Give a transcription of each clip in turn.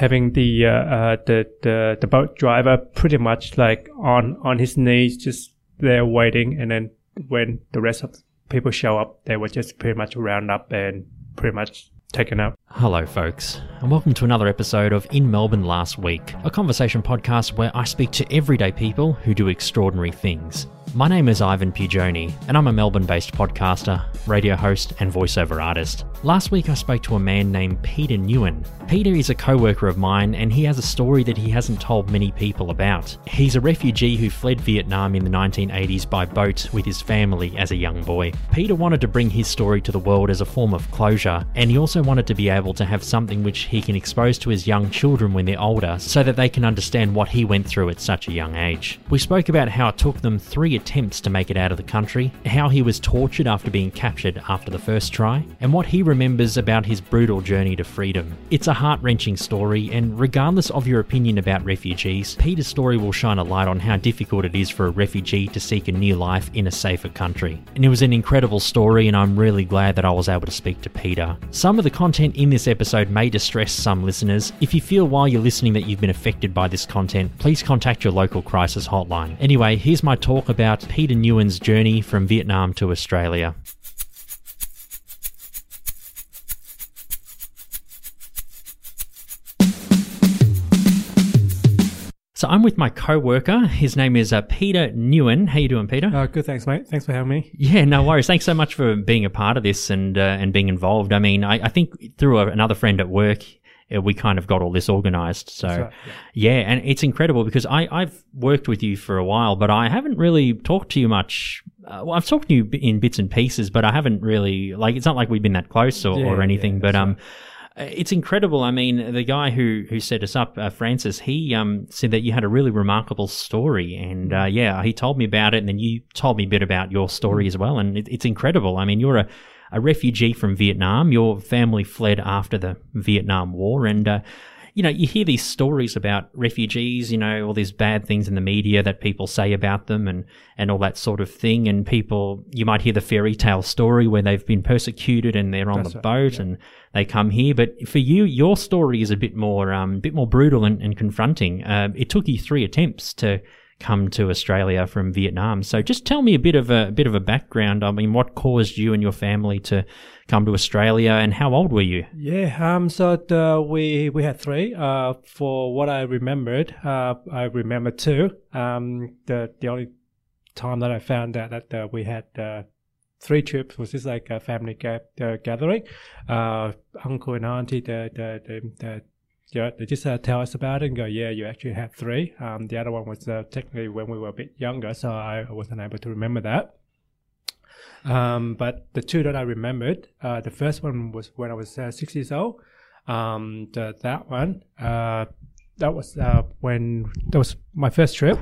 having the uh, uh, the the the boat driver pretty much like on on his knees, just there waiting, and then when the rest of people show up, they were just pretty much round up and pretty much taken up. Hello, folks, and welcome to another episode of In Melbourne Last Week, a conversation podcast where I speak to everyday people who do extraordinary things. My name is Ivan Pigioni, and I'm a Melbourne based podcaster, radio host, and voiceover artist. Last week I spoke to a man named Peter Nguyen. Peter is a co worker of mine, and he has a story that he hasn't told many people about. He's a refugee who fled Vietnam in the 1980s by boat with his family as a young boy. Peter wanted to bring his story to the world as a form of closure, and he also wanted to be able to have something which he can expose to his young children when they're older so that they can understand what he went through at such a young age. We spoke about how it took them three attempts to make it out of the country, how he was tortured after being captured after the first try, and what he remembers about his brutal journey to freedom. It's a heart wrenching story, and regardless of your opinion about refugees, Peter's story will shine a light on how difficult it is for a refugee to seek a new life in a safer country. And it was an incredible story, and I'm really glad that I was able to speak to Peter. Some of the content in this episode may distress some listeners. If you feel while you're listening that you've been affected by this content, please contact your local crisis hotline. Anyway, here's my talk about Peter Nguyen's journey from Vietnam to Australia. So I'm with my co-worker. His name is uh, Peter Nguyen. How you doing, Peter? Uh, good, thanks, mate. Thanks for having me. Yeah, no worries. Thanks so much for being a part of this and uh, and being involved. I mean, I, I think through a, another friend at work, we kind of got all this organized. So, right, yeah. and it's incredible because I, I've worked with you for a while, but I haven't really talked to you much. Uh, well, I've talked to you in bits and pieces, but I haven't really, like, it's not like we've been that close or, Yeah, or anything, yeah, but, um, uh, it's incredible. I mean, the guy who, who set us up, uh, Francis, he um, said that you had a really remarkable story, and uh, yeah, he told me about it, and then you told me a bit about your story as well, and it, it's incredible. I mean, you're a, a refugee from Vietnam. Your family fled after the Vietnam War, and uh, you know, you hear these stories about refugees, you know, all these bad things in the media that people say about them and, and all that sort of thing. And people, you might hear the fairy tale story where they've been persecuted and they're on That's the right, boat and they come here. But for you, your story is a bit more, um, bit more brutal and, and confronting. Uh, it took you three attempts to come to Australia from Vietnam. So just tell me a bit of a, a bit of a background. I mean, what caused you and your family to come to Australia and how old were you? Yeah, um, so the, we we had three. Uh, for what I remembered, uh, I remember two. Um, the the only time that I found out that uh, we had uh, three trips was just like a family ga- uh, gathering. Uh, uncle and auntie, the the the, the yeah, they just uh, tell us about it and go, yeah, you actually had three. Um, the other one was uh, technically when we were a bit younger, so I wasn't able to remember that. Um, but the two that I remembered, uh, the first one was when I was uh, six years old. Um, the, that one, uh, that was uh, when that was my first trip.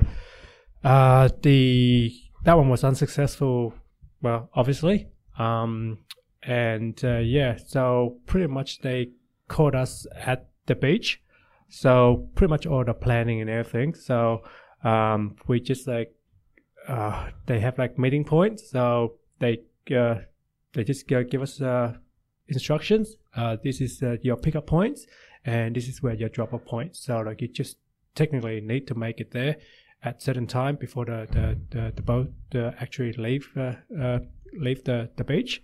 The that one was unsuccessful. Well, obviously. Um, and yeah, so pretty much they caught us at the beach. So pretty much all the planning and everything. So um, we just like uh, they have like meeting points. So they uh, they just uh, give us uh, instructions. Uh, this is uh, your pickup points, and this is where your drop off points. So like you just technically need to make it there at certain time before the the, the, the boat actually leave leave the, the beach.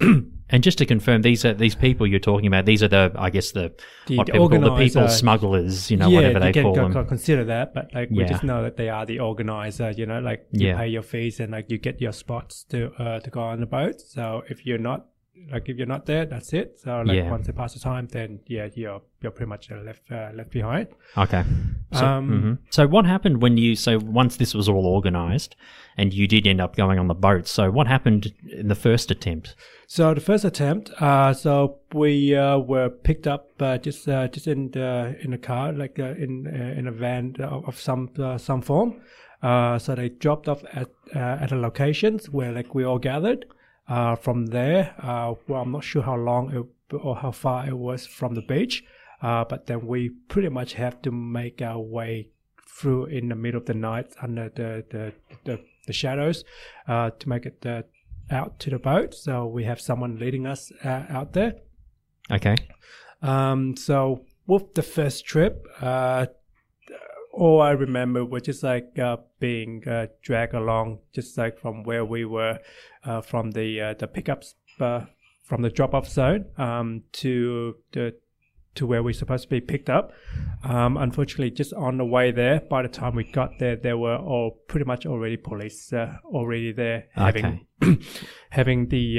And just to confirm, these are these people you're talking about. These are the, I guess the, The- what people call the people smugglers, you know, yeah, whatever they call them. co- consider that, but like we Yeah. just know that they are the organizer. You know, like you Yeah. pay your fees and like you get your spots to uh, to go on the boat. So if you're not like if you're not there, that's it. So like Yeah. once they pass the time, then yeah, you're you're pretty much uh, left uh, left behind. Okay. So, Um, mhm. so what happened when you? So once this was all organised, and you did end up going on the boat. So what happened in the first attempt? So the first attempt, uh, so we uh, were picked up uh, just uh, just in the in a car, like uh, in uh, in a van of, of some uh, some form. Uh, so they dropped off at uh, at a locations where like we all gathered. Uh, from there, uh, well, I'm not sure how long it, or how far it was from the beach, uh, but then we pretty much have to make our way through in the middle of the night under the the, the, the shadows uh, to make it uh, out to the boat. So we have someone leading us uh, out there. Okay. Um, so with the first trip, uh, all I remember was just like uh, being uh, dragged along, just like from where we were, uh, from the uh, the pickups, uh, from the drop off zone um, to the to where we're supposed to be picked up. Um, unfortunately, just on the way there, by the time we got there, there were all pretty much already police uh, already there, having having the,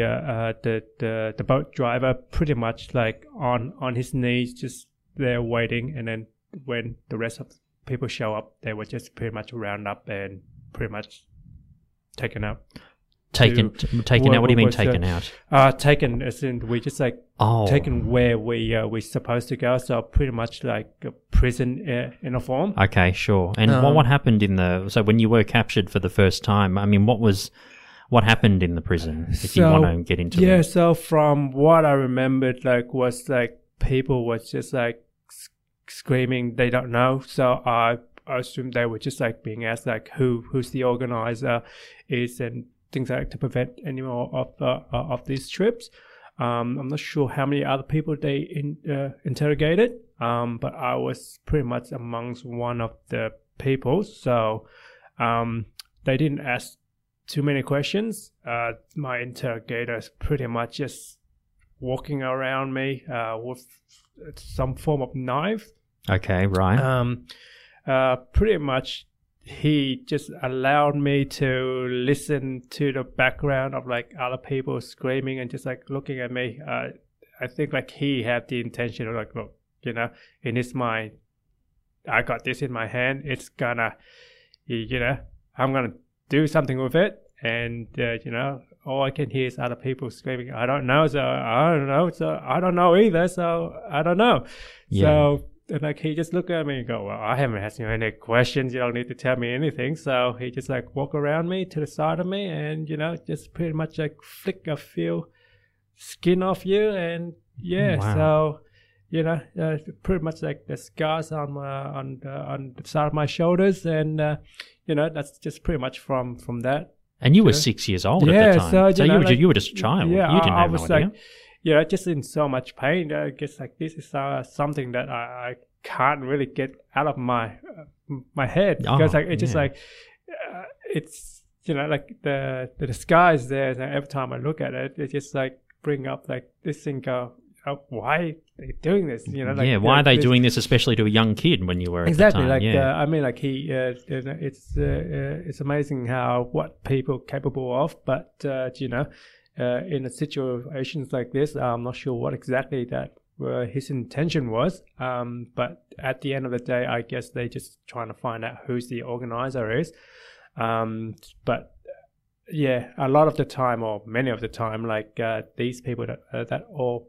the the the boat driver pretty much like on on his knees, just there waiting, and then when the rest of people show up, they were just pretty much round up and pretty much taken out. Taken, to taken what- out. What do you mean what was the- taken out? Uh, taken as in we just like Oh, taken where we uh, we're supposed to go. So pretty much like a prison uh, in a form. Okay, sure. And what Um, what happened in the so when you were captured for the first time? I mean, what was what happened in the prison? If you want to get into yeah. it. So from what I remembered, like was like people was just like s- screaming they don't know. So I assume they were just like being asked like who who's the organizer is and things like to prevent any more of uh, uh, of these trips. Um, I'm not sure how many other people they in, uh, interrogated, um, but I was pretty much amongst one of the people. So um, they didn't ask too many questions. Uh, my interrogators pretty much just walking around me uh, with some form of knife. Okay, right. Um, uh, pretty much, he just allowed me to listen to the background of like other people screaming and just like looking at me. Uh, I think like he had the intention of like, look, you know, in his mind, I got this in my hand. It's gonna, you know, I'm gonna do something with it. And uh, you know, all I can hear is other people screaming. I don't know, so I don't know, so I don't know either. So I don't know. Yeah. So and like he just looked at me and go, "Well, I haven't asked you any questions. You don't need to tell me anything." So he just like walk around me to the side of me, and you know, just pretty much like flick a few skin off you, and yeah. Wow. So you know, uh, pretty much like the scars on my on the, on the side of my shoulders, and uh, you know, that's just pretty much from from that. and you were six years old Yeah, at the time. so, you you, know, were, like- you were just a child. Yeah, you didn't I, I have was no idea. like, you know, just in so much pain. I guess like this is uh, something that I, I can't really get out of my uh, my head because Oh, like it's just like uh, it's you know like the the, is there. And every time I look at it, it just like bring up like this thing. of oh, why are they doing this? You know, like, yeah, why are they this- doing this, especially to a young kid when you were at exactly like yeah. uh, i mean like he uh, you know, it's uh, uh, it's amazing how what people capable of but uh, you know uh, in a situations like this i'm not sure what exactly that uh, his intention was um, but at the end of the day i guess they just trying to find out who's the organizer is um, but yeah, a lot of the time, or many of the time, like uh, these people that uh, that all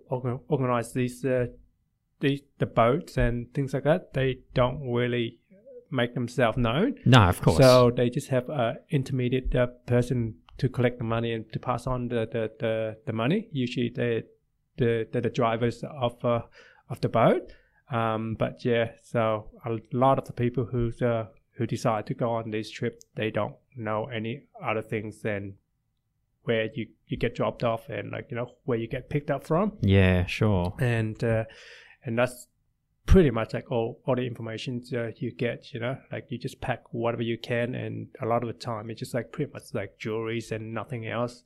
organize these uh, the the boats and things like that, they don't really make themselves known. no, of course. So they just have a intermediate uh, person to collect the money and to pass on the the, the, the money. Usually they the the, the drivers of uh, of the boat. Um, but yeah, so a lot of the people who's uh, who decide to go on this trip, they don't know any other things than where you, you get dropped off and like you know where you get picked up from yeah, sure. and uh, and that's pretty much like all all the information uh, you get you know? Like you just pack whatever you can and a lot of the time it's just like pretty much like jewelries and nothing else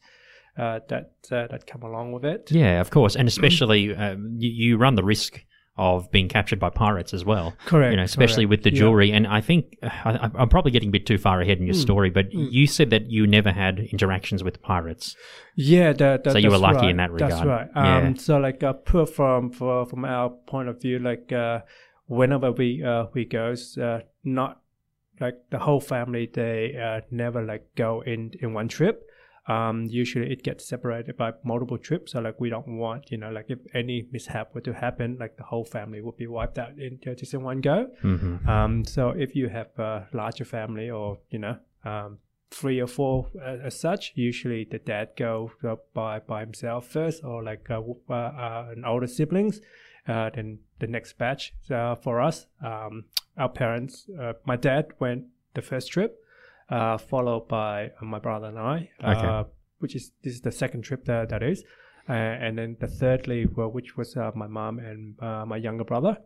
uh, that uh, that come along with it. Yeah, of course, and especially uh, you, you run the risk of being captured by pirates as well. correct You know, especially correct. with the Yeah. jewelry. And I think I, I'm probably getting a bit too far ahead in your Mm. story, but Mm. you said that you never had interactions with pirates. Yeah, that, that, So you were lucky right. in that That's regard. right. Yeah. Um, so like uh, pure from for, from our point of view, like uh, whenever we uh, we goes, uh, not like the whole family, they uh, never like go in in one trip. Um, usually it gets separated by multiple trips. So like we don't want, you know, like if any mishap were to happen, like the whole family would be wiped out in just in one go. hmm Um, so if you have a larger family or, you know, um, three or four uh, as such, usually the dad go uh, by, by himself first or like uh, uh, uh, an older siblings. Uh, then the next batch uh, for us, um, our parents, uh, my dad went the first trip, uh, followed by my brother and I, uh, Okay. which is this is the second trip that that is, uh, and then the thirdly, well, which was uh, my mom and uh, my younger brother.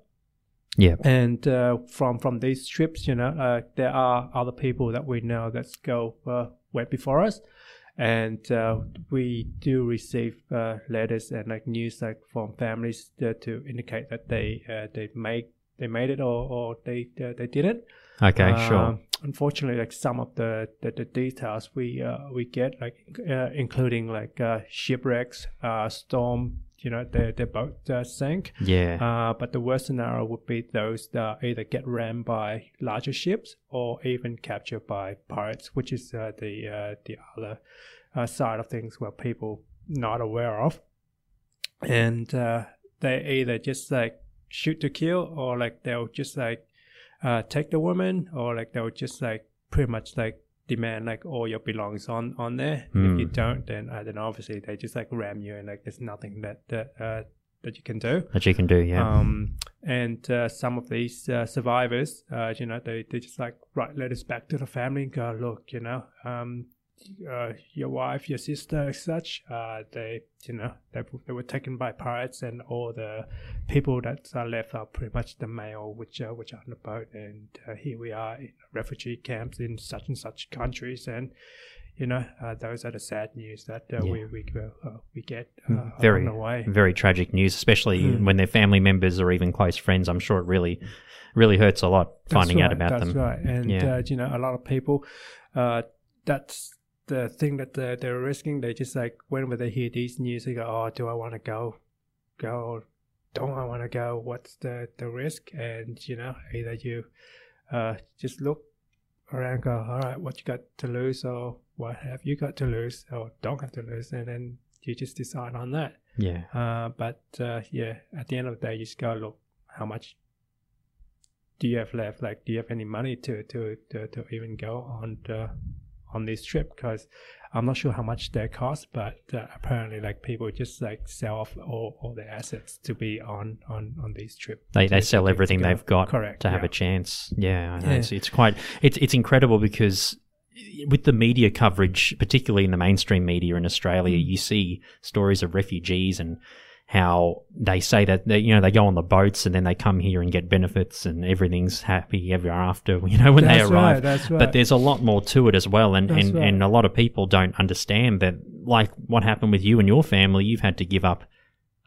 Yeah. and uh, from from these trips, you know, uh, there are other people that we know that go uh, went before us, and uh, we do receive uh, letters and like news like from families to indicate that they uh, they made they made it or or they they didn't. Okay, Um, sure. Unfortunately, like some of the the, the details we uh, we get, like uh, including like uh, shipwrecks, uh, storm, you know, their their boat uh, sank. Yeah. Uh, but the worst scenario would be those that either get rammed by larger ships or even captured by pirates, which is uh, the uh, the other uh, side of things where people not aware of, and uh, they either just like shoot to kill or like they'll just like uh, take the woman or like they'll just like pretty much like demand like all your belongings on on there. Hmm. If you don't, then uh, then obviously they just like ram you and like there's nothing that that uh, that you can do. that you can do, yeah. Um, and uh, some of these uh, survivors, uh, you know, they, they just like write letters back to the family and go, look, you know, um, uh, your wife, your sister, such, uh, they, you know, they, they were taken by pirates, and all the people that are left are pretty much the male, which uh, which are on the boat, and uh, here we are in refugee camps in such and such countries, and you know, uh, those are the sad news that uh, Yeah. we we uh, we get uh, very, the way. very tragic news, especially Mm. when they're family members or even close friends. I'm sure it really, really hurts a lot finding That's out about that's them. right. And Yeah. uh, you know, a lot of people, uh, that's the thing that they're, they're risking. They just like when whenever they hear these news, they go, "Oh, do I want to go? Go? Or don't I want to go? What's the the risk?" And you know, either you uh, just look around, and go, "All right, what you got to lose, or what have you got to lose, or don't have to lose," and then you just decide on that. Yeah. Uh, but uh, yeah, at the end of the day, you just gotta look how much do you have left? Like, do you have any money to to to, to even go on the on this trip? Because I'm not sure how much they cost, but uh, apparently, like people just like sell off all, all their assets to be on on on this trip. They, they sell everything they've got Correct, to have yeah. a chance. Yeah, I know. Yeah. It's, it's quite it's it's incredible because with the media coverage, particularly in the mainstream media in Australia, Mm. you see stories of refugees and how they say that they, you know they go on the boats and then they come here and get benefits and everything's happy ever after. You know when That's they arrive, right. Right. but there's a lot more to it as well and That's and, right. and a lot of people don't understand that like what happened with you and your family you've had to give up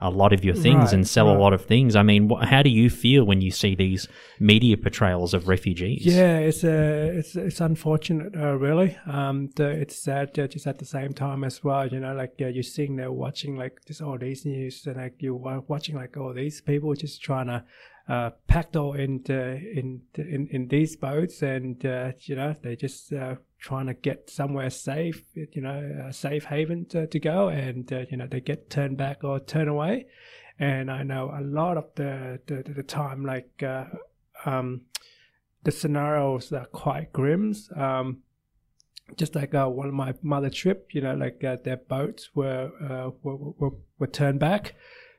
a lot of your things Right, and sell a lot of things i mean wh- how do you feel when you see these media portrayals of refugees Yeah, it's uh, it's it's unfortunate, uh, really. Um, the, it's sad uh, just at the same time as well. You know, like uh, you're sitting there watching like just all these news, and like you're watching like all these people just trying to uh, all in the, in in in these boats, and uh, you know they're just uh, trying to get somewhere safe, you know, a safe haven to, to go, and uh, you know they get turned back or turned away. And I know a lot of the the, the time, like uh, um, the scenarios are quite grim. Um, just like uh, one of my mother trip, you know, like uh, their boats were, uh, were, were were turned back.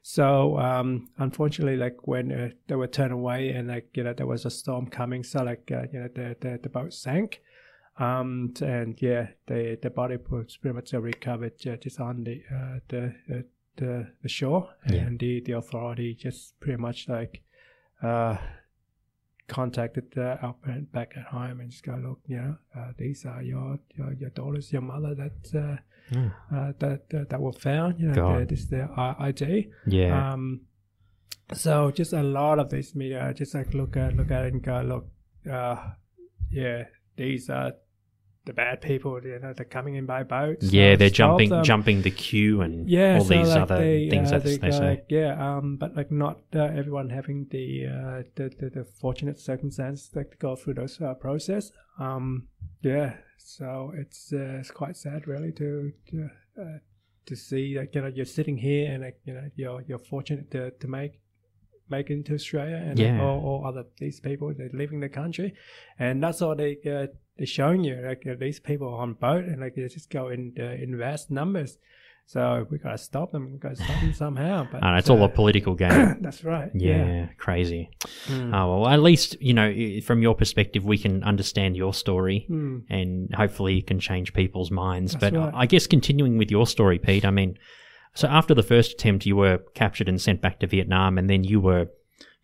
So um, unfortunately, like when uh, they were turned away and like you know there was a storm coming, so like uh, you know the the, the boat sank. Um, and yeah, the the body was pretty much recovered uh, just on the uh, the, uh, the the shore, Yeah. and the the authority just pretty much like uh, contacted uh, our parent back at home and just go, look, you know, uh, these are your, your your daughters, your mother that uh, Mm. uh, that, that that were found. You know, God. this is their I- ID. yeah Um, so just a lot of these media just like look at look at it and go, look, uh, yeah, these are the bad people. You know, they're coming in by boats. yeah they're jumping them. jumping the queue and Yeah, all so these like other things uh, that they, say like, yeah, um, but like not uh, everyone having the, uh, the, the the fortunate circumstance like to go through those uh, process. Um, yeah, so it's uh, it's quite sad really to to, uh, to see like you know you're sitting here and like you know you're you're fortunate to to make make it into Australia and Yeah. all, all other these people they're leaving the country, and that's all they uh, they're showing you like uh, these people on boat and like they just go in uh, in vast numbers. So we gotta stop them. We gotta stop them somehow. But and it's all uh, a political game that's right. yeah, crazy Mm. oh well at least you know from your perspective we can understand your story Mm. and hopefully you can change people's minds. That's but right. I guess continuing with your story, Pete, I mean, so after the first attempt, you were captured and sent back to Vietnam, and then you were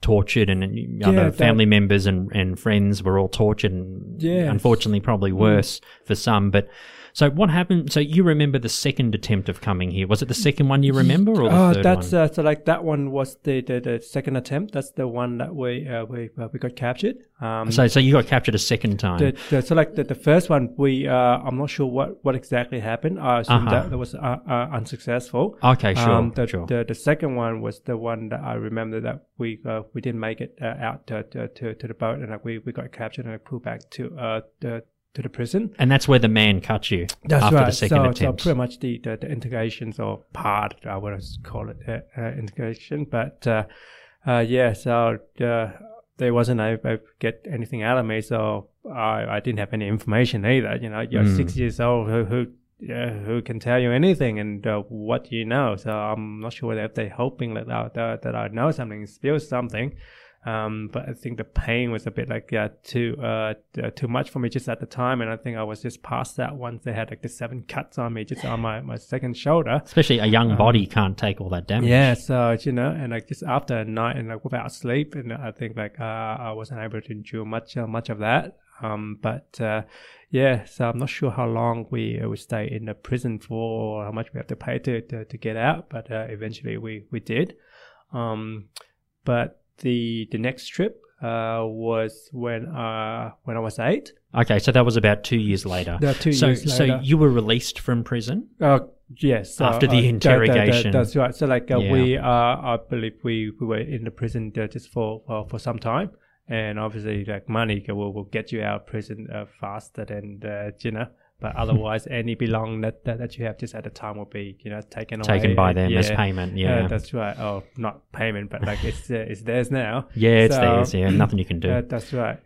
tortured and, Yeah, other that- family members and, and friends were all tortured and Yes. unfortunately probably mm-hmm. worse for some. But so what happened? So you remember the second attempt of coming here? Was it the second one you remember or the Oh, third that's one? uh, so like that one was the, the, the second attempt. That's the one that we uh, we uh, we got captured. Um, so so you got captured a second time. the, the, so like the, the first one, we uh, I'm not sure what, what exactly happened. I assume Uh-huh. that that was uh, uh, unsuccessful. okay, sure, Um, the, sure. the the second one was the one that I remember that we uh, we didn't make it uh, out to, to to to the boat and like we, we got captured and like, pulled back to uh the to the prison. and that's where the man cut you That's after right. the second so, so pretty much the, the, the integrations or part, I would call it uh, uh, integration. But uh, uh, yeah, so uh, they wasn't able to get anything out of me, so I, I didn't have any information either. You know, you're Mm. six years old, who who uh, who can tell you anything, and uh, what do you know? So I'm not sure if they're hoping that I, that, that I know something, spill something. Um, but I think the pain was a bit like yeah, too uh, uh, too much for me just at the time, and I think I was just past that once they had like the seven cuts on me just on my, my second shoulder. Especially a young body can't take all that damage. Um, Yeah, so you know, and like just after a night and like without sleep, and I think like uh, I wasn't able to endure much uh, much of that. Um, but uh, yeah, so I'm not sure how long we uh, we stay in the prison for, or how much we have to pay to to, to get out. But uh, eventually we we did. Um, but the the next trip uh, was when uh when I was eight. Okay, so that was about two years later. Yeah, two so, years so later. you were released from prison. Uh, yes. so, After the uh, that- that- that- interrogation. that's right. So, like, uh, Yeah. we, uh, I believe we, we were in the prison uh, just for uh, for some time, and obviously, like, money will, will get you out of prison uh, faster than uh, you know. But otherwise, any belong that, that that you have just at the time will be you know taken away. Taken by them as payment. Yeah, Yeah. that's right. Oh, not payment, but like it's uh, it's theirs now. yeah, it's So- theirs. Yeah, nothing you can do. Uh, that's right.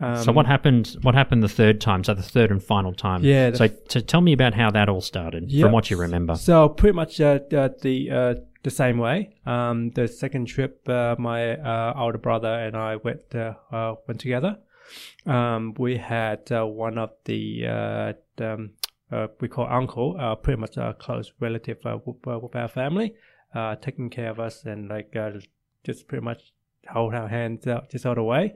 Um, so what happened? What happened the third time? So the third and final time. Yeah, So to tell me about how that all started, Yep. from what you remember. So pretty much uh, the the, uh, the same way. Um, the second trip, uh, my uh, older brother and I went uh, uh, went together. Um, we had uh, one of the uh, um, uh, we call uncle, uh, pretty much a close relative uh, with, uh, with our family, uh, taking care of us and like uh, just pretty much hold our hands out just all the way.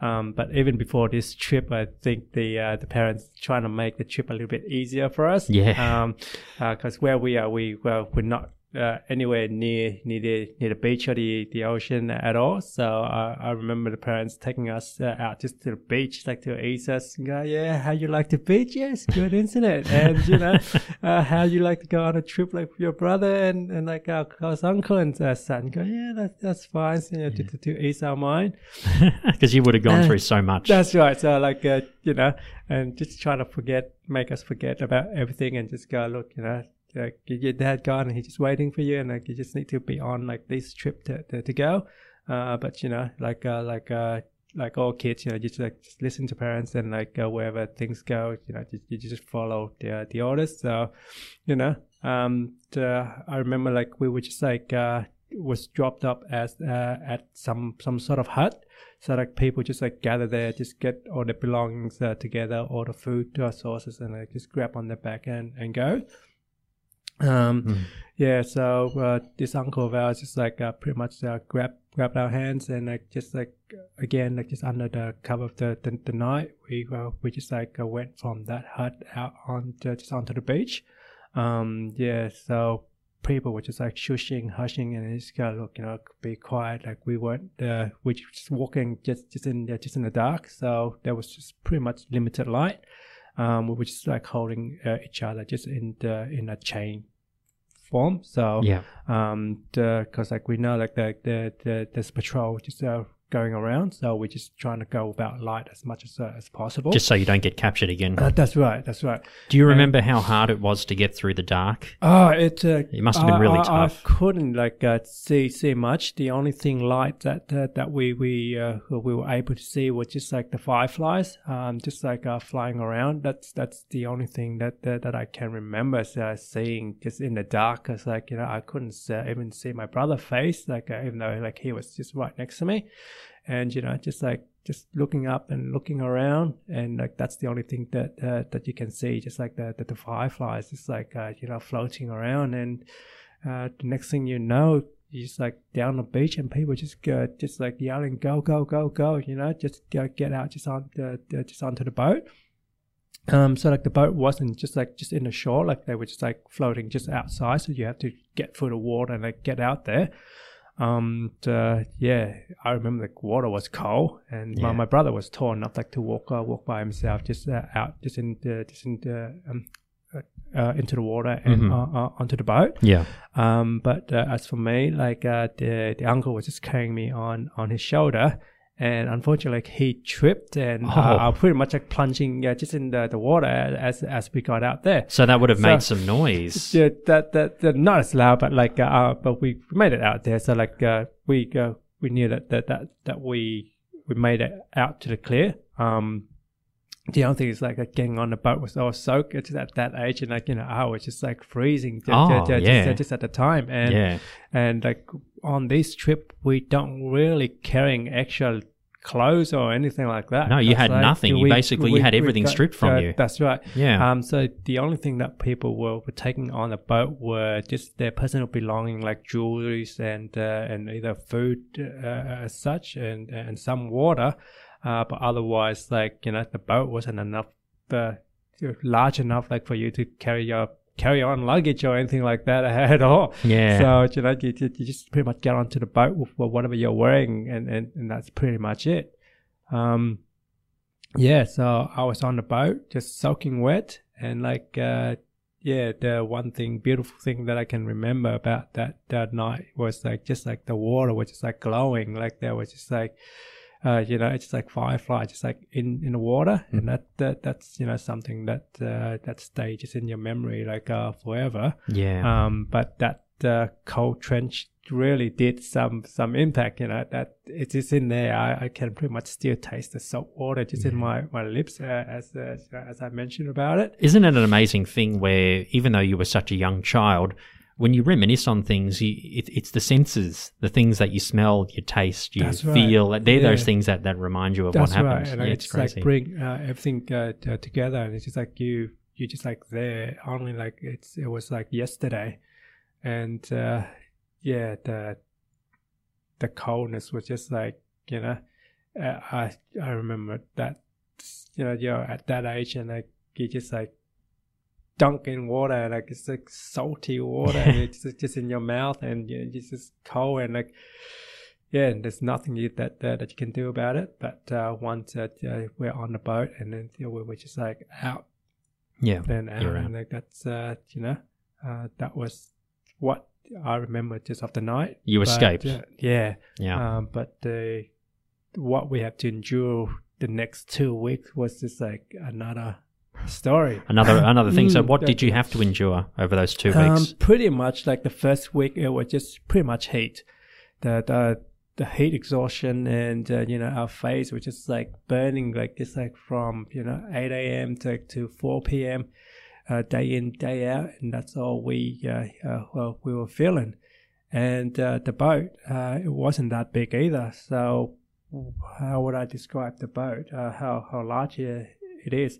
Um, but even before this trip, I think the uh, the parents trying to make the trip a little bit easier for us. Yeah. Um, because where we are, we well, we're not uh, anywhere near near the near the beach or the, the ocean at all. So uh, I remember the parents taking us uh, out just to the beach, like to ease us and go, yeah, how you like the beach? Yes, good, isn't it? And you know, uh, how you like to go on a trip like with your brother and, and like our close uncle and uh, son. Go, yeah, that, that's fine. So, you know, to, to, to ease our mind. Because you would have gone Uh, through so much. That's right. So like uh, you know, and just trying to forget, make us forget about everything, and just go look, you know, like your dad gone, and he's just waiting for you, and like you just need to be on like this trip to to, to go. Uh, but you know, like uh, like uh, like all kids, you know, just like just listen to parents, and like uh, wherever things go, you know, you, you just follow the the orders. So, you know, um, I remember like we were just like uh was dropped up as uh, at some some sort of hut so like people just like gather there, just get all the belongings together, all the food sources, and like just grab on their back and and go. Um, Mm. yeah. So uh, this uncle of ours just like uh, pretty much uh, grab grabbed our hands and like just like again like just under the cover of the the, the night, we uh, we just like uh, went from that hut out on just onto the beach. Um, yeah. So people were just like shushing, hushing, and it's kind of look, you know, be quiet. Like we weren't, uh, we were just walking just just in just in the dark, so there was just pretty much limited light. Um, we were just like holding uh, each other just in the in a chain form. So Yeah. um, because like we know like the the, the there's patrol just uh, going around, so we're just trying to go without light as much as uh, as possible. Just so you don't get captured again. uh, that's right. That's right. Do you remember how hard it was to get through the dark? Oh, it uh, It must have been really I, I, tough. I couldn't like uh, see see much. The only thing light that uh, that we we uh, we were able to see was just like the fireflies, um, just like uh, flying around. That's that's the only thing that that, that I can remember seeing just in the dark. Cause like you know I couldn't uh, even see my brother's face, like uh, even though like he was just right next to me, and you know just like just looking up and looking around and like that's the only thing that uh, that you can see just like the the, the fireflies just like uh, you know floating around and uh, the next thing you know you're just like down the beach and people just go, just like yelling, "Go, go, go, go!" You know, just go, get out, just on the, the just onto the boat. Um, so like the boat wasn't just like just in the shore, like they were just like floating just outside. So you have to get through the water and like get out there. Um, uh, yeah, I remember the water was cold, and Yeah. my, my brother was tall enough like to walk uh, walk by himself, just uh, out, just in the, just in the, um, uh, uh, into the water and Mhm. uh, uh, onto the boat. Yeah. Um, but uh, as for me, like uh, the the uncle was just carrying me on on his shoulder, and unfortunately, like, he tripped, and Oh. uh, pretty much like plunging uh, just in the, the water as as we got out there. So that would have So- made some noise. Yeah, that, that that not as loud, but like uh, uh but we made it out there. So like uh, we uh, we knew that, that that that we we made it out to the clear. Um, the only thing is like uh, getting on the boat was all soaked just at that age, and like you know I was just like freezing just, Oh, just, yeah. just, just at the time, and yeah. and like on this trip we don't really carrying actual clothes or anything like that. No, you had like nothing. You basically- you had everything stripped from uh, you. That's right. Yeah. Um, so the only thing that people were, were taking on the boat were just their personal belonging, like jewelries and uh, and either food uh, as such, and and some water. Uh, but otherwise, like you know, the boat wasn't enough, uh, large enough, like for you to carry your carry on luggage or anything like that at all. yeah. So you know, you, you just pretty much get onto the boat with whatever you're wearing, and, and, and that's pretty much it. Um, yeah. So I was on the boat, just soaking wet, and like, uh, yeah, the one thing, beautiful thing that I can remember about that that night was like just like the water was just like glowing, like there was just like. Uh, you know, it's just like firefly, just like in, in the water, and that, that that's you know something that uh, that stays just in your memory like uh, forever. yeah. Um, but that uh, cold trench really did some some impact. You know that it is in there. I, I can pretty much still taste the salt water just in my my lips uh, as as as I mentioned about it. Isn't it an amazing thing where even though you were such a young child, when you reminisce on things, you, it, it's the senses, the things that you smell, you taste, you That's right. feel. They're those things that, that remind you of That's what right, happened. and yeah, it's it's crazy. like bring uh, everything uh, t- together, and it's just like you you just like there only like it's it was like yesterday, and uh, yeah the the coldness was just like you know uh, I I remember that you know you're at that age and like you just like dunk in water like it's like salty water and it's just- just in your mouth and you it's just cold and like yeah, and there's nothing you, that, that that you can do about it. But uh, once that uh, we're on the boat and then you know, we're just like out yeah. and out, You're out. and like that's uh, you know uh, that was what I remember just of the night. You But, escaped. uh, yeah, Yeah. um, but uh, what we had to endure the next two weeks was just like another story. another another thing. So, Mm, what did you have to endure over those two Um, weeks? pretty much like the first week, it was just pretty much heat. The the the heat exhaustion and uh, you know our face was just like burning, like it's like from you know eight a.m. to to four p.m. Uh, day in day out, and that's all we uh, uh, well we were feeling. And uh, the boat, uh, it wasn't that big either. So how would I describe the boat? Uh, how how large it is?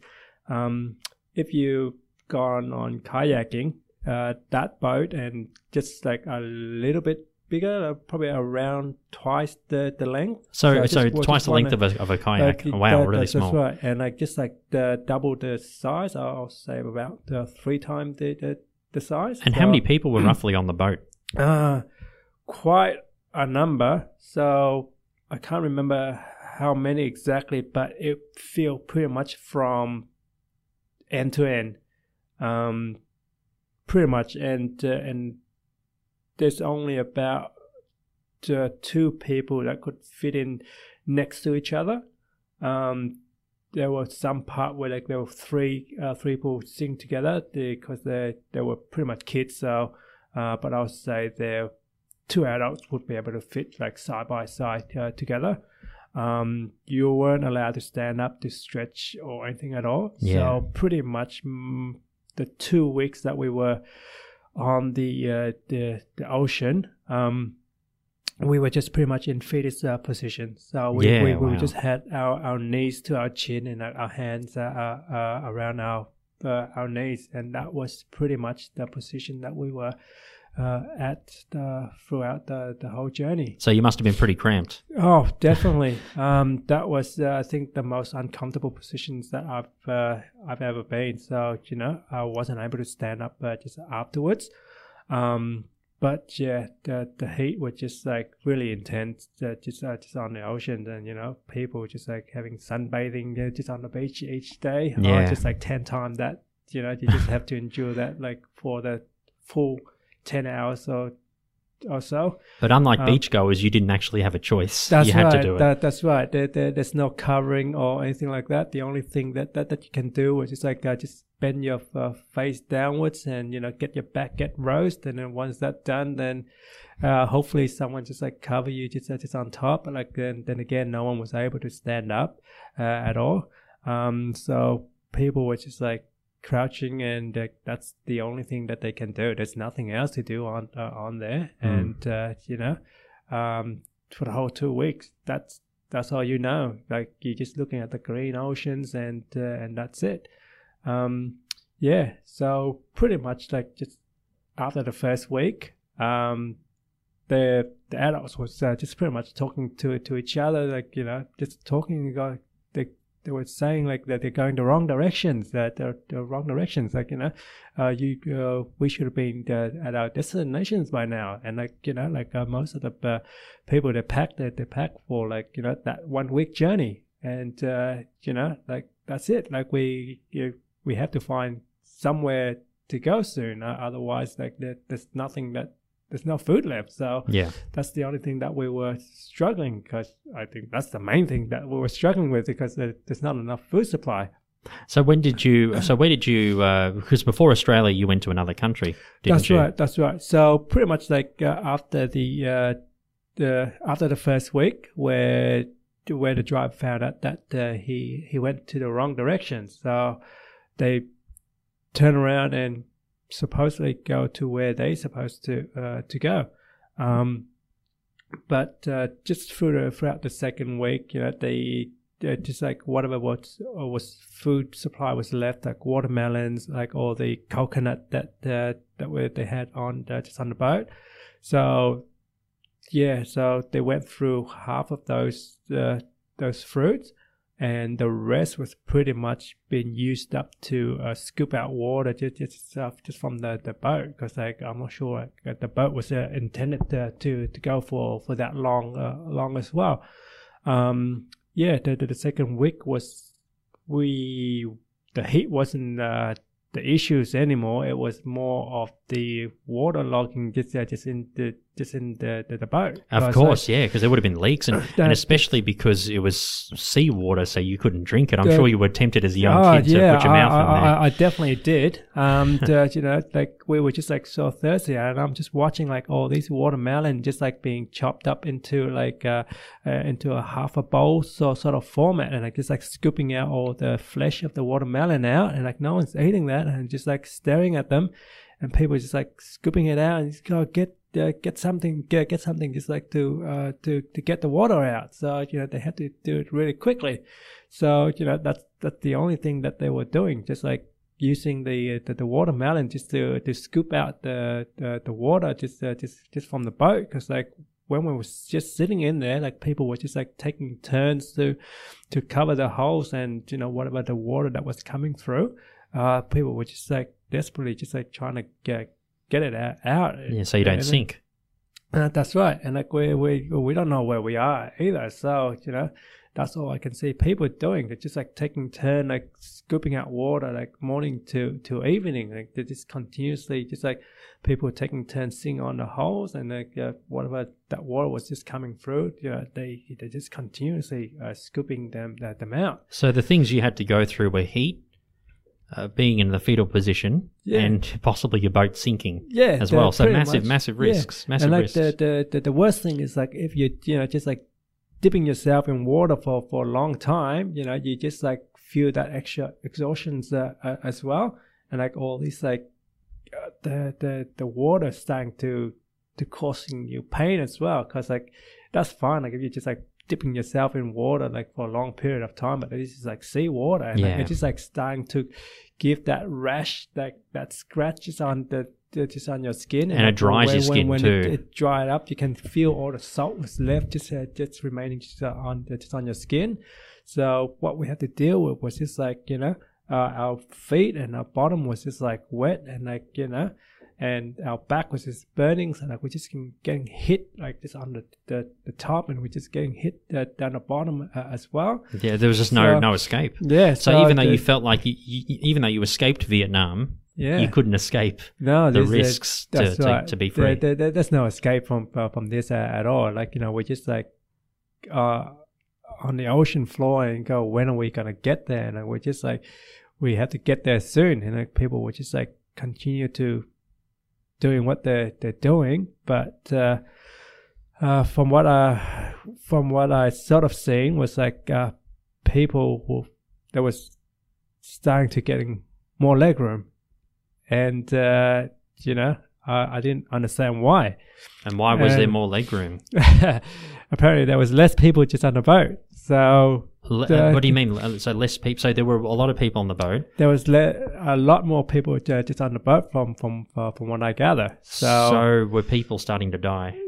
Um, if you've gone on kayaking, uh, that boat and just like a little bit bigger, uh, probably around twice the, the length. So, I so, twice the length of a, of a kayak. like, wow, that- really that's, small. That's right, and like just like the double the size, I'll say about uh, three times the, the the size. And how many people were roughly on the boat? Uh, quite a number. So I can't remember how many exactly, but it feel pretty much from end to end, um, pretty much. And uh, and there's only about uh, two people that could fit in next to each other. Um, there was some part where like there were three uh, three people sitting together because they they were pretty much kids. So, uh, but I would say there two adults would be able to fit like side by side uh, together. Um, you weren't allowed to stand up to stretch or anything at all. Yeah. So pretty much mm, the two weeks that we were on the uh, the the ocean, um, we were just pretty much in fetus uh, position. So we, Yeah, we, we wow. just had our, our knees to our chin and our, our hands uh, uh, uh, around our uh, our knees, and that was pretty much the position that we were uh, at the, throughout the, the whole journey. So you must have been pretty cramped. Oh, definitely. um, that was, uh, I think, the most uncomfortable positions that I've uh, I've ever been. So you know, I wasn't able to stand up uh, just afterwards. Um, but yeah, the the heat was just like really intense. Uh, just uh, just on the ocean, and you know, people just like having sunbathing uh, just on the beach each day. Yeah. Oh, just like ten times that. You know, you just have to endure that like for the full ten hours or or so. But unlike Um, beachgoers, you didn't actually have a choice. That's you had right. to do it. That, that's right. There, there, there's no covering or anything like that. The only thing that, that, that you can do is just like uh, just bend your uh, face downwards and you know get your back get roast, and then once that's done, then uh, hopefully someone just like cover you just uh, just on top. But like then then again, no one was able to stand up uh, at all. Um, so people were just like crouching and uh, that's the only thing that they can do. There's nothing else to do on uh, on there. Mm. and uh, you know um, for the whole two weeks that's that's all you know. Like you're just looking at the green oceans and uh, and that's it. Um, yeah. So pretty much like just after the first week um, the the adults was uh, just pretty much talking to to each other like you know just talking like they were saying like that they're going the wrong directions that they're the wrong directions like you know uh, you uh, we should have been uh, at our destinations by now. And like you know like uh, most of the uh, people they pack they, they pack for like you know that one week journey. And uh, you know like that's it. Like we you, we have to find somewhere to go soon. Uh, otherwise like there, there's nothing that there's no food left so yeah. that's the only thing that we were struggling because I think that's the main thing that we were struggling with because there's not enough food supply. So when did you? So where did you? uh, Because before Australia, you went to another country. Didn't that's you? right. That's right. So pretty much like uh, after the uh, the after the first week where where the driver found out that uh, he he went to the wrong direction, so they turn around and supposedly go to where they're supposed to uh, to go. Um, but uh, just through throughout the second week, you know, they just like whatever was uh, was food supply was left, like watermelons, like all the coconut that uh, that were, they had on uh, just on the boat. So yeah, so they went through half of those uh, those fruits, and the rest was pretty much being used up to uh, scoop out water just just, uh, just from the, the boat because like I'm not sure like, the boat was uh, intended to, to to go for for that long uh, long as well. Um, yeah, the, the the second week was we the heat wasn't uh, the issues anymore. It was more of the water logging just uh, just in the just in the the, the boat. Of course, yeah, because there would have been leaks, and, and especially because it was seawater, so you couldn't drink it. I'm The- sure you were tempted as a young Oh, kid to yeah, put your I, mouth I, in there. I, I definitely did. Um, you know, like we were just like so thirsty, and I'm just watching like all these watermelon just like being chopped up into like uh, uh, into a half a bowl so sort of format, and like just like scooping out all the flesh of the watermelon out, and like no one's eating that, and just like staring at them, and people just like scooping it out and just go get. Uh, get something, get, get something, just like to uh, to to get the water out. So you know they had to do it really quickly. So you know that's that's the only thing that they were doing, just like using the the, the watermelon just to to scoop out the the, the water just uh, just just from the boat. Because like when we was just sitting in there, like people were just like taking turns to to cover the holes and you know whatever the water that was coming through. Uh, people were just like desperately just like trying to get get it out. out. yeah, so you don't sink. uh, that's right, and like we we we don't know where we are either. So you know, that's all I can see people doing. They're just like taking turn, like scooping out water, like morning to to evening. Like they're just continuously, just like people taking turns sitting on the holes, and like uh, whatever that water was just coming through. You know, they they just continuously uh, scooping them them out. So the things you had to go through were heat, uh, being in the fetal position, Yeah. and possibly your boat sinking Yeah, as well. So massive, much. massive Yeah. risks. Massive and like risks. the, the, the the worst thing is like if you you know just like dipping yourself in water for for a long time you know you just like feel that extra exhaustions uh, uh, as well and like all these like uh, the the the water starting to to causing you pain as well because like that's fine like if you're just like dipping yourself in water like for a long period of time but this is like seawater and like, it's just like starting to give that rash that that scratches on the just on your skin, And it dries your skin when, when It, too. it dried up, you can feel all the salt was left, just uh, just remaining just uh, on just on your skin. So what we had to deal with was just like you know, uh, our feet and our bottom was just like wet and like you know, and our back was just burning. So like we're just getting- getting hit like just on the the, the top, and we're just getting hit uh, down the bottom uh, as well. Yeah, there was just no So- no escape. Yeah. So, even though the- you felt like you, you, even though you escaped Vietnam, yeah. you couldn't escape no, the risks to, that's to, right. to be free. there- there- there's no escape from uh, from this uh, at all. Like you know, we're just like uh, on the ocean floor and go, when are we gonna get there? And we're just like, we have to get there soon. And like people were just like continue to doing what they're they're doing, but. Uh, uh, from what I from what I sort of seen was like uh, people who that was starting to getting more leg room, and uh, you know I, I didn't understand why. and why was there um, more leg room? Apparently, there was less people just on the boat, so Le- uh, what do you mean? So less people. So there were a lot of people on the boat. there was le- a lot more people just on the boat from from uh, from what I gather. So, So were people starting to die?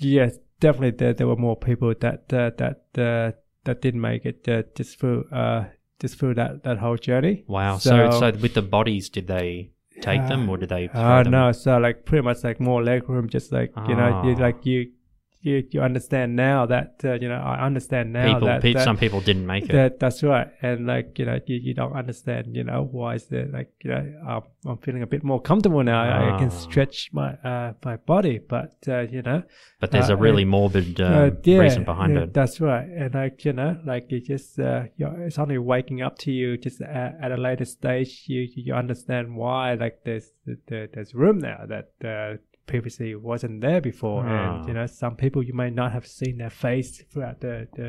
yes, definitely there, there were more people that uh, that uh, that didn't make it uh, just through uh, just through that, that whole journey. Wow. So, So- so with the bodies, did they take them or did they? Oh no, so like pretty much like more leg room, just like you know, you Ah. like you you you understand now that uh, you know I understand now People, that, pe- that, some people didn't make it. that that's right, and like you know you, you don't understand you know why is it like you know I'm, I'm feeling a bit more comfortable now. I, I can Ah. stretch my uh, my body, but uh, you know but there's uh, a really uh, morbid uh, uh, yeah, reason behind yeah, it. That's right, and like you know, like you just uh, you're, it's only waking up to you just at, at a later stage. You you understand why like there's there, there's room now that uh, previously wasn't there before, Ah. and you know some people you may not have seen their face throughout the the,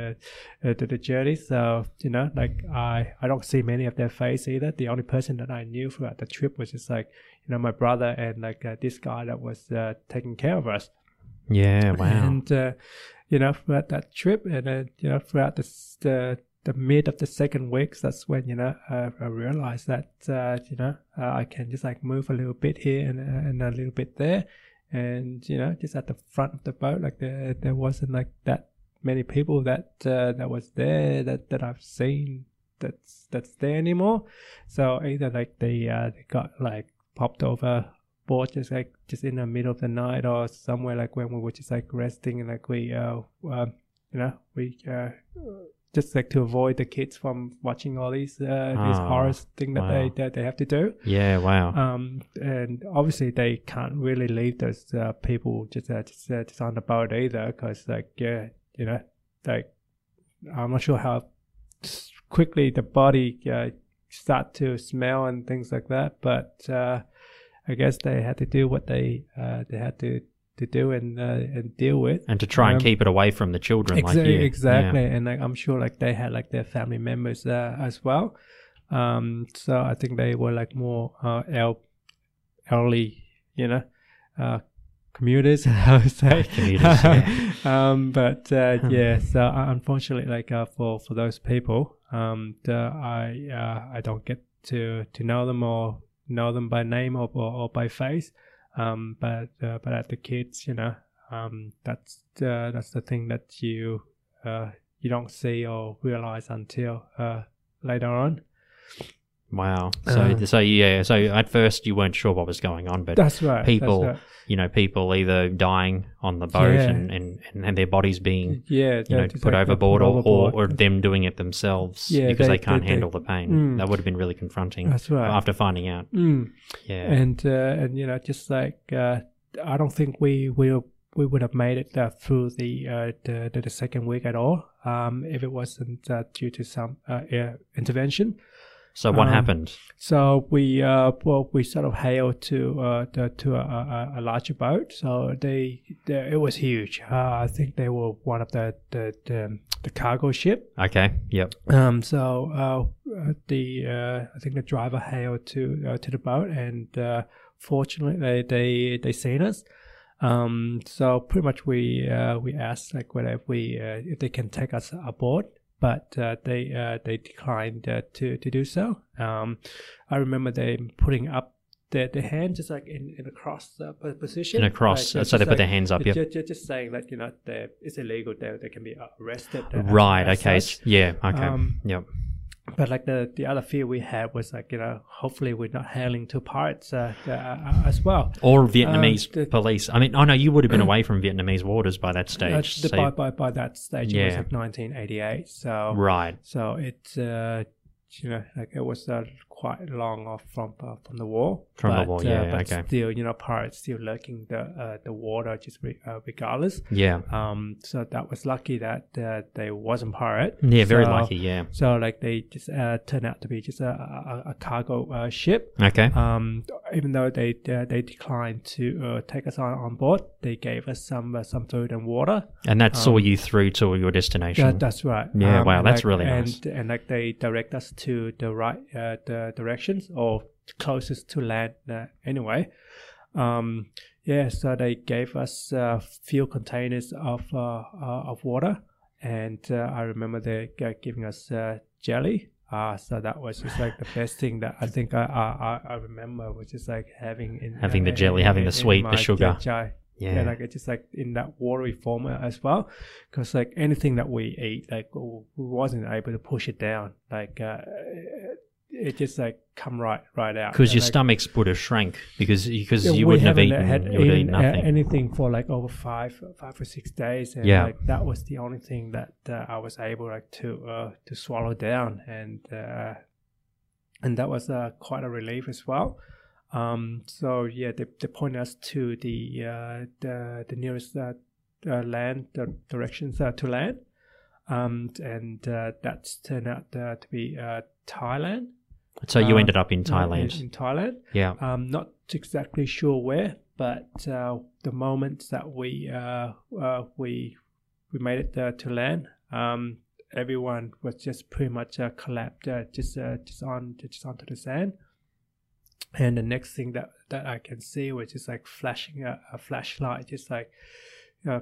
uh, the the journey. So you know, like I I don't see many of their face either. The only person that I knew throughout the trip was just like you know my brother and like uh, this guy that was uh, taking care of us. Yeah. Wow. And uh, you know, throughout that trip, and then you know, throughout the the, the mid of the second weeks, that's when you know uh, I realized that uh, you know uh, I can just like move a little bit here and uh, and a little bit there, and you know, just at the front of the boat, like there there wasn't like that many people that uh, that was there that that I've seen that's that's there anymore. So either like they uh, they got like popped over board just like just in the middle of the night or somewhere like when we were just like resting and like we uh um, you know we uh just like to avoid the kids from watching all these uh these Ah, horror thing that wow. they that they have to do yeah. Wow. um and obviously they can't really leave those uh, people just uh, just, uh, just on the boat either because like yeah you know like i'm not sure how quickly the body uh, start to smell and things like that but uh i guess they had to do what they uh they had to to do and uh, and deal with. And to try and um, keep it away from the children, Exa- like you. exactly. And like i'm sure like they had like their family members uh, as well. Um so i think they were like more uh el- elderly you know uh commuters i would say. Commuters, yeah. um but uh yeah so uh, unfortunately like uh, for for those people um the, i uh, i don't get to to know them or know them by name or or, or by face um but uh, but at the kids you know um that's uh, that's the thing that you uh you don't see or realize until uh later on Wow. So, Uh. so yeah. So at first you weren't sure what was going on, but that's right people, that's right. you know, people either dying on the boat Yeah. and, and, and their bodies being, yeah you know, just put like, overboard, or, or, or them doing it themselves Yeah, because they- they, can't they- they- handle the pain. Mm. That would have been really confronting that's right after finding out. mm. Yeah. and uh, and you know just like uh, I don't think we will we would have made it uh, through the, uh, the the the second week at all um, if it wasn't uh, due to some uh, intervention. So what um, happened? So we uh, well we sort of hailed to uh, the, to a, a, a larger boat. So they, they it was huge. Uh, I think they were one of the the the, the cargo ship. Okay. Yep. Um, so uh, uh, the uh, I think the driver hailed to uh, to the boat, and uh, fortunately they they they seen us. Um, so pretty much we uh, we asked like whether we uh, if they can take us aboard, but uh, they uh, they declined uh, to to do so. Um, I remember they putting up their, their hand just like in, in a cross uh, position. In a cross, Like, so they just put their hands up, ju- yep. ju- Just, saying that you know it's illegal. They they can be arrested. Right. Okay. such. Yeah. Okay. Um, yep. But like the the other fear we had was like you know hopefully we're not handling two parts uh, uh, as well. Or Vietnamese the- police. I mean, oh know you would have been away from Vietnamese waters by that Uh, stage. the, so- by, by by that stage it was Yeah. like 1988. So right. so it's uh, you know like it was uh, quite long off from uh, from the war. From the but, war, uh, yeah, but okay. Still, you know, pirates still lurking the uh, the water just re- uh, regardless. Yeah. Um, so that was lucky that uh, they wasn't pirate. Yeah. Very So- lucky. Yeah. So like they just uh, turned out to be just a, a, a cargo uh, ship. Okay. Um, even though they uh, they declined to uh, take us on, on board, they gave us some uh, some food and water. and that saw um, you through to your destination. Yeah, that's right. Yeah, wow, that's like- really and, nice. And like they direct us to the right uh, the directions or closest to land uh, anyway. Um, yeah, so they gave us a few containers of uh, uh, of water, and uh, I remember they uh, giving us uh, jelly. Uh, so that was just like the best thing that I think I I, I- remember was just like having in Having the uh, jelly, in- having the sweet, the sugar. yeah. Yeah, like it's just like in that watery form as well, because like anything that we eat, like we wasn't able to push it down. Like uh, it just like come right right out. because your like, stomachs would have shrank because because yeah, you wouldn't have eaten. had you would eaten, nothing. anything for like over five five or six days, and Yeah. like that was the only thing that uh, I was able like to uh, to swallow down, and uh, and that was uh, quite a relief as well. Um, so yeah, they, they pointed us to the uh, the, the nearest uh, uh, land, the directions uh, to land, um, and uh, that's turned out uh, to be uh, Thailand. So you ended up in Thailand. In, Thailand. yeah. Um, not exactly sure where, but uh, the moment that we uh, uh, we we made it to land, um, everyone was just pretty much uh, collapsed uh, just uh, just on just onto the sand. And the next thing that, that I can see was just like flashing a, a flashlight, just like, uh,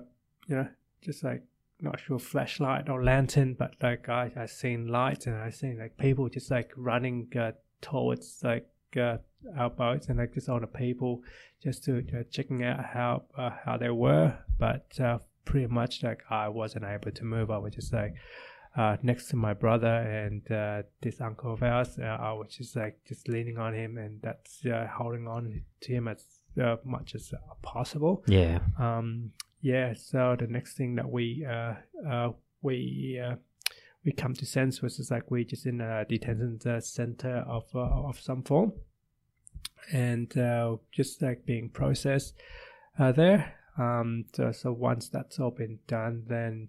you know, just like not sure flashlight or lantern, but like I I seen lights and I seen like people just like running uh, towards like uh, our boats and like just all the people just to uh, checking out how uh, how they were, but uh, pretty much like I wasn't able to move. I was just like uh, next to my brother and uh, this uncle of ours. Uh, I was just like just leaning on him and that's uh, holding on to him as uh, much as uh, possible Yeah. um, yeah, so the next thing that we uh, uh, we uh, we come to sense was just like we're just in a detention uh, center of uh, of some form, and uh, just like being processed there. Um, so, so once that's all been done, then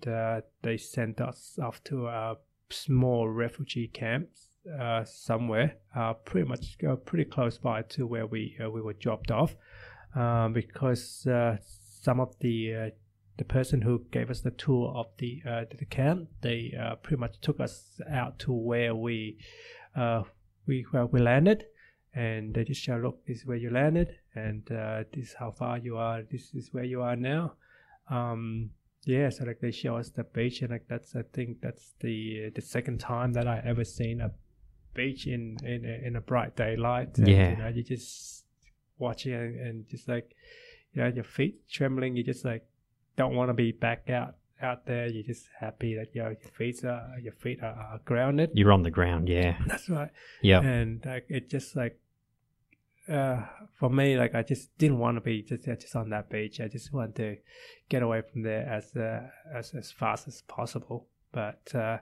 they sent us off to a small refugee camp somewhere, uh, pretty much pretty close by to where we we were dropped off, um, because some of the uh, the person who gave us the tour of the uh, the camp, they uh, pretty much took us out to where we uh, we where we landed, and they just showed, look, this is where you landed, and uh, this is how far you are. This is where you are now. Um, yeah, so like they show us the beach, and like that's I think that's the the second time that I ever seen a beach in in in a bright daylight. And, Yeah. you know, you just watching and, and just like you know your feet trembling. You just like don't want to be back out out there. You're just happy that your your feet are your feet are, are grounded. You're on the ground. Yeah. That's right Yeah. and like it just like uh for me like i just didn't want to be just just on that beach i just want to get away from there as uh, as as fast as possible but uh,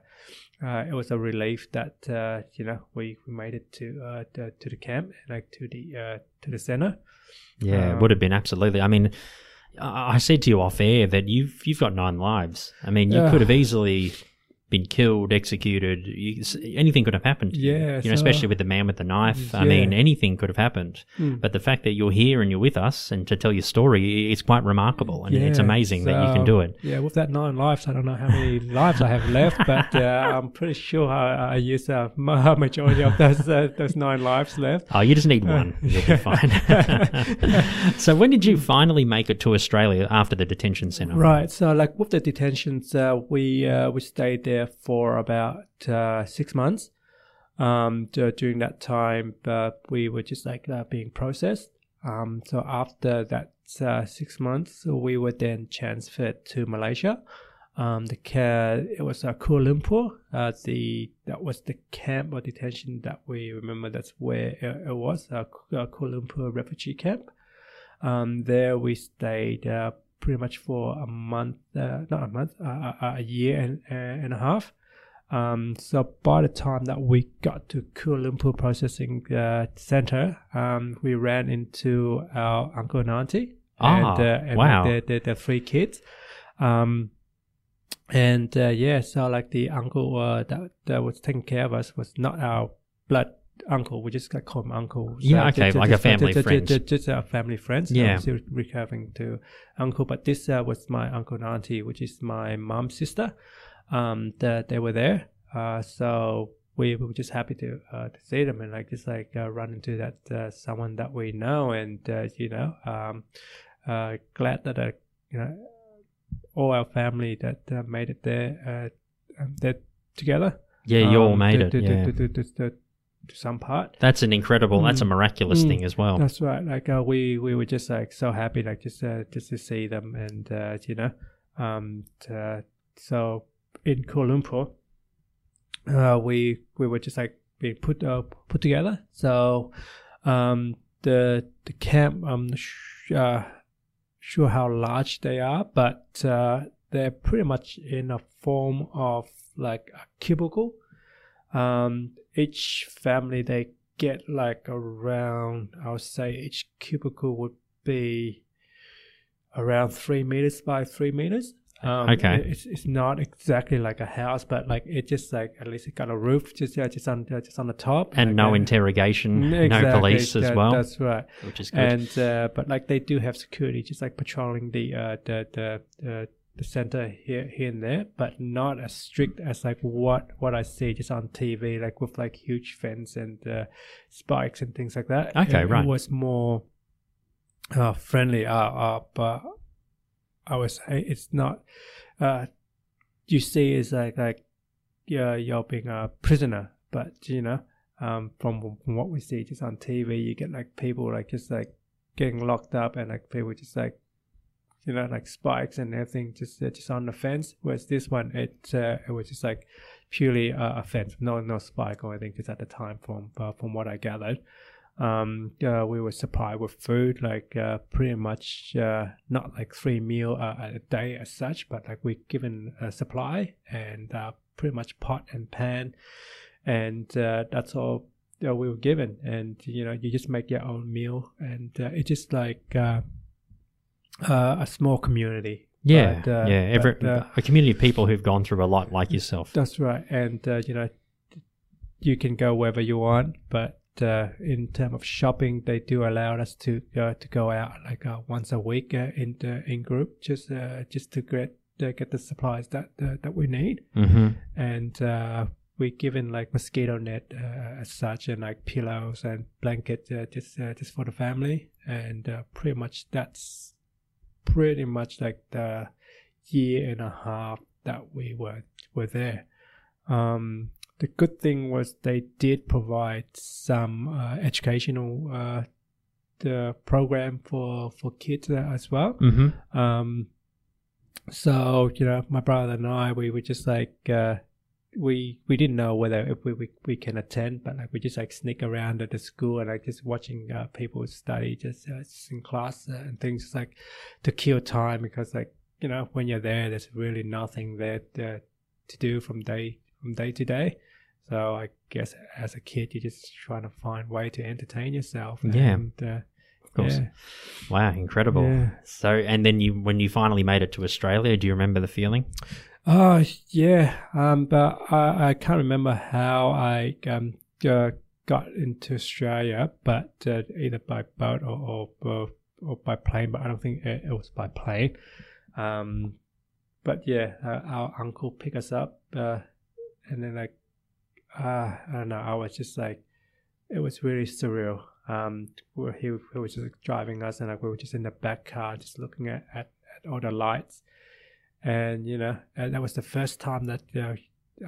uh it was a relief that uh you know we we made it to uh to, to the camp like to the uh to the center Yeah, it Um, would have been absolutely. I mean, I said to you off air that you've you've got nine lives. I mean, you could have easily been killed, executed. You, anything could have happened. to you. Yeah, you know, so- especially with the man with the knife. I mean, anything could have happened. Mm. But the fact that you're here and you're with us and to tell your story, it's quite remarkable, and it's Yeah, amazing that you can do it. Yeah, with that nine lives, I don't know how many lives I have left, but uh, I'm pretty sure I, I used a ma- majority of those uh, those nine lives left. Oh, you just need one. You'll be fine. so, when did you finally make it to Australia after the detention centre? Right. So, like with the detentions, uh, we uh, we stayed there for about uh, six months. Um, during that time, uh, we were just like uh, being processed. Um, so after that uh, six months, we were then transferred to Malaysia. Um, the care it was uh, Kuala Lumpur. Uh, the that was the camp or detention that we remember. That's where it, it was. Uh, Kuala Lumpur refugee camp. Um, there we stayed uh, pretty much for a month, uh, not a month, uh, a, a year and, and a half. Um, so by the time that we got to Kuala Lumpur Processing uh, Center, um, we ran into our uncle and auntie Ah, and, uh, and wow. their three kids. Um, and uh, yeah, so like the uncle uh, that, that was taking care of us was not our blood uncle. We just got call him uncle. So Yeah, okay, like a family just, friend. Just, just our family friends. Yeah. Still recovering to uncle, but this uh, was my uncle and auntie, which is my mom's sister. Um, that they were there. Uh, so we, we were just happy to uh, to see them and like just like uh, run into that uh, someone that we know and uh, you know um, uh, glad that uh, you know all our family that uh, made it there uh, um, that together. Yeah, you all um, made to, it. to, yeah. to, to, to, to, to some part. That's an incredible. That's a Mm. miraculous Mm. thing as well. That's right. Like uh, we we were just like so happy, like just uh, just to see them, and uh, you know, um, t- so in Kuala Lumpur, uh, we we were just like being put uh, put together. So, um, the the camp, I'm not sh- uh, sure how large they are, but uh, they're pretty much in a form of like a cubicle. Um, each family they get like around, I would say each cubicle would be around three meters by three meters. Um, Okay. it- It's, it's not exactly like a house, but like it just like at least it got a roof just yeah, just on just on the top and like, no uh, interrogation, no exactly, police as that- well, That's right which is good. and uh, but like they do have security, just like patrolling the uh, the the the, the center here here and there, but not as strict as like what what I see just on TV, like with like huge fence and uh, spikes and things like that. Okay, it, right. It was more uh, friendly, uh, uh, but I would say it's not. Uh, you see, it's like like you're you're being a prisoner, but you know um, from, from what we see just on TV, you get like people like just like getting locked up and like people just like you know like spikes and everything just uh, just on the fence. Whereas this one, it uh, it was just like purely uh, a fence, no no spike or anything. Just at the time, from uh, from what I gathered, um, uh, we were supplied with food like uh, pretty much not like three meal a day as such, but like we given a supply and pretty much pot and pan and that's all we were given and you know you just make your own meal and it's just like uh, a small community yeah, but, uh, yeah. Every, but, uh, a community of people who've gone through a lot, like yourself. that's right and uh, you know you can go wherever you want but uh, in terms of shopping they do allow us to uh, to go out like uh, once a week uh, in in group just uh, just to get uh, get the supplies that uh, that we need hmm and uh, we given like mosquito net uh, as such and like pillows and blanket uh, just uh, just for the family and uh, pretty much that's pretty much like the year and a half that we were were there. Um, the good thing was they did provide some uh, educational uh, the program for for kids as well. Hmm um, so you know, my brother and I, we were just like, uh, we we didn't know whether if we, we we can attend, but like we just like sneak around at the school and like just watching uh, people study just, uh, just in class uh, and things just like to kill time because like you know when you're there, there's really nothing there to, to do from day from day to day. So I guess as a kid, you're just trying to find way to entertain yourself. Yeah. and, uh, Of course. yeah. Wow, incredible. Yeah. So, and then you, when you finally made it to Australia, do you remember the feeling? Oh yeah, um, but I, I can't remember how I um, uh, got into Australia, but uh, either by boat or, or or by plane. But I don't think it, it was by plane. Um, but yeah, uh, our uncle picked us up, uh, and then like uh, I don't know, I was just like, it was really surreal. Um, he, he was just driving us, and like we were just in the back car, just looking at, at, at all the lights and you know and that was the first time that you know,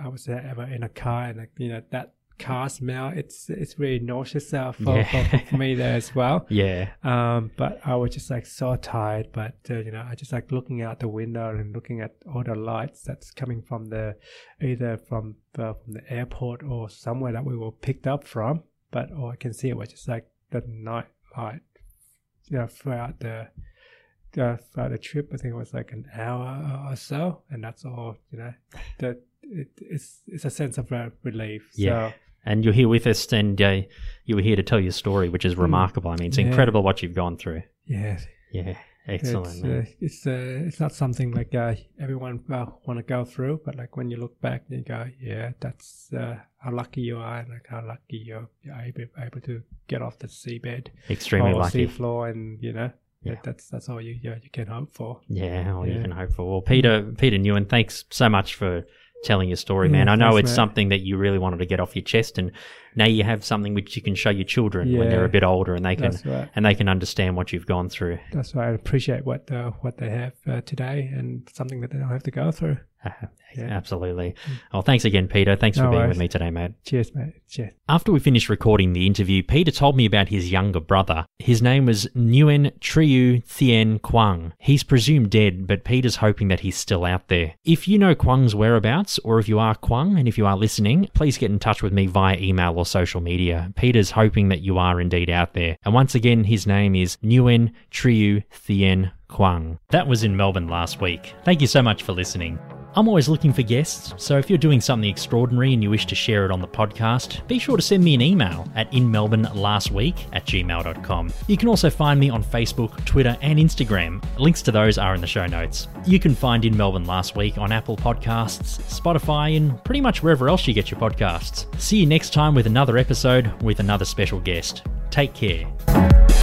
I was ever in a car and like, you know that car smell. It's it's really nauseous uh, for, Yeah. for, for me there as well. Yeah. Um, but I was just like so tired. But uh, you know, I just like looking out the window and looking at all the lights that's coming from the either from uh, from the airport or somewhere that we were picked up from. But all I can see it was just like the night light, you know, throughout the. Uh, throughout the trip, I think it was like an hour or so, and that's all. You know, that it, it's it's a sense of uh, relief. Yeah. So, And you're here with us, and uh, you were here to tell your story, which is remarkable. I mean, it's. Yeah. incredible what you've gone through. yeah, Yeah, excellent. It's uh, it's uh, it's not something like uh, everyone uh, want to go through, but like when you look back, you go, yeah, that's uh, how lucky you are, and like how lucky you're, you're able, able to get off the seabed Extremely or lucky. seafloor, and you know, Yeah. that, that's that's all you you, you can hope for. Yeah, all you can hope for. Well, Peter, Peter Nguyen, thanks so much for telling your story, Yeah, man. I know thanks, it's mate. something that you really wanted to get off your chest, and now you have something which you can show your children when they're a bit older, and they can right. and they can understand what you've gone through. That's right. I appreciate what uh, what they have uh, today, and something that they don't have to go through. Uh, Yeah. Absolutely. Well, thanks again, Peter. Thanks for being worries. with me today, mate. Cheers, mate. Cheers. After we finished recording the interview, Peter told me about his younger brother. His name was Nguyen Triu Thien Quang. He's presumed dead, but Peter's hoping that he's still out there. If you know Quang's whereabouts, or if you are Quang and if you are listening, please get in touch with me via email or social media. Peter's hoping that you are indeed out there. And once again, his name is Nguyen Triu Thien Quang. That was in Melbourne last week. Thank you so much for listening. I'm always looking for guests, so if you're doing something extraordinary and you wish to share it on the podcast, be sure to send me an email at inmelbournelastweek at gmail.com. You can also find me on Facebook, Twitter, and Instagram. Links to those are in the show notes. You can find In Melbourne Last Week on Apple Podcasts, Spotify, and pretty much wherever else you get your podcasts. See you next time with another episode with another special guest. Take care.